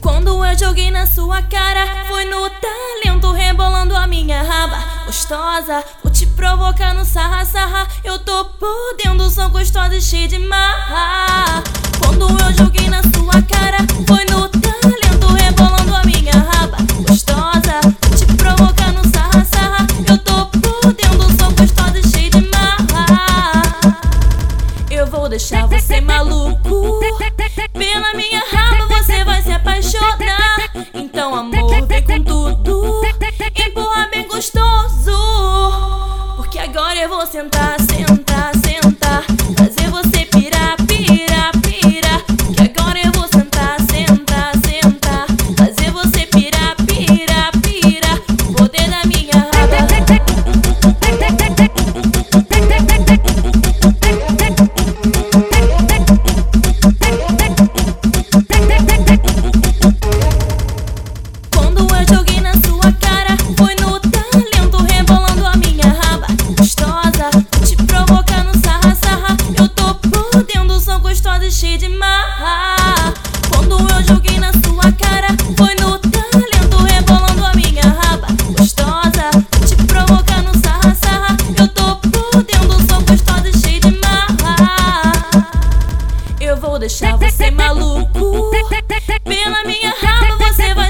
Quando eu joguei na sua cara, foi no talento rebolando a minha raba. Gostosa, vou te provocar no sarra-sarra. Eu tô podendo, sou gostosa e cheia de marra. Quando eu joguei vou deixar você maluco. Pela minha raba você vai se apaixonar. Então, amor, vem com tudo. Empurra bem gostoso. Porque agora é eu vou sentar, sentar, sentar. Quando eu joguei na sua cara, foi no talento rebolando a minha raba. Gostosa, te provocando sarra, sarra. Eu tô podendo dentro, sou gostosa e cheia de marra. Eu vou deixar você maluco. Pela minha raba você vai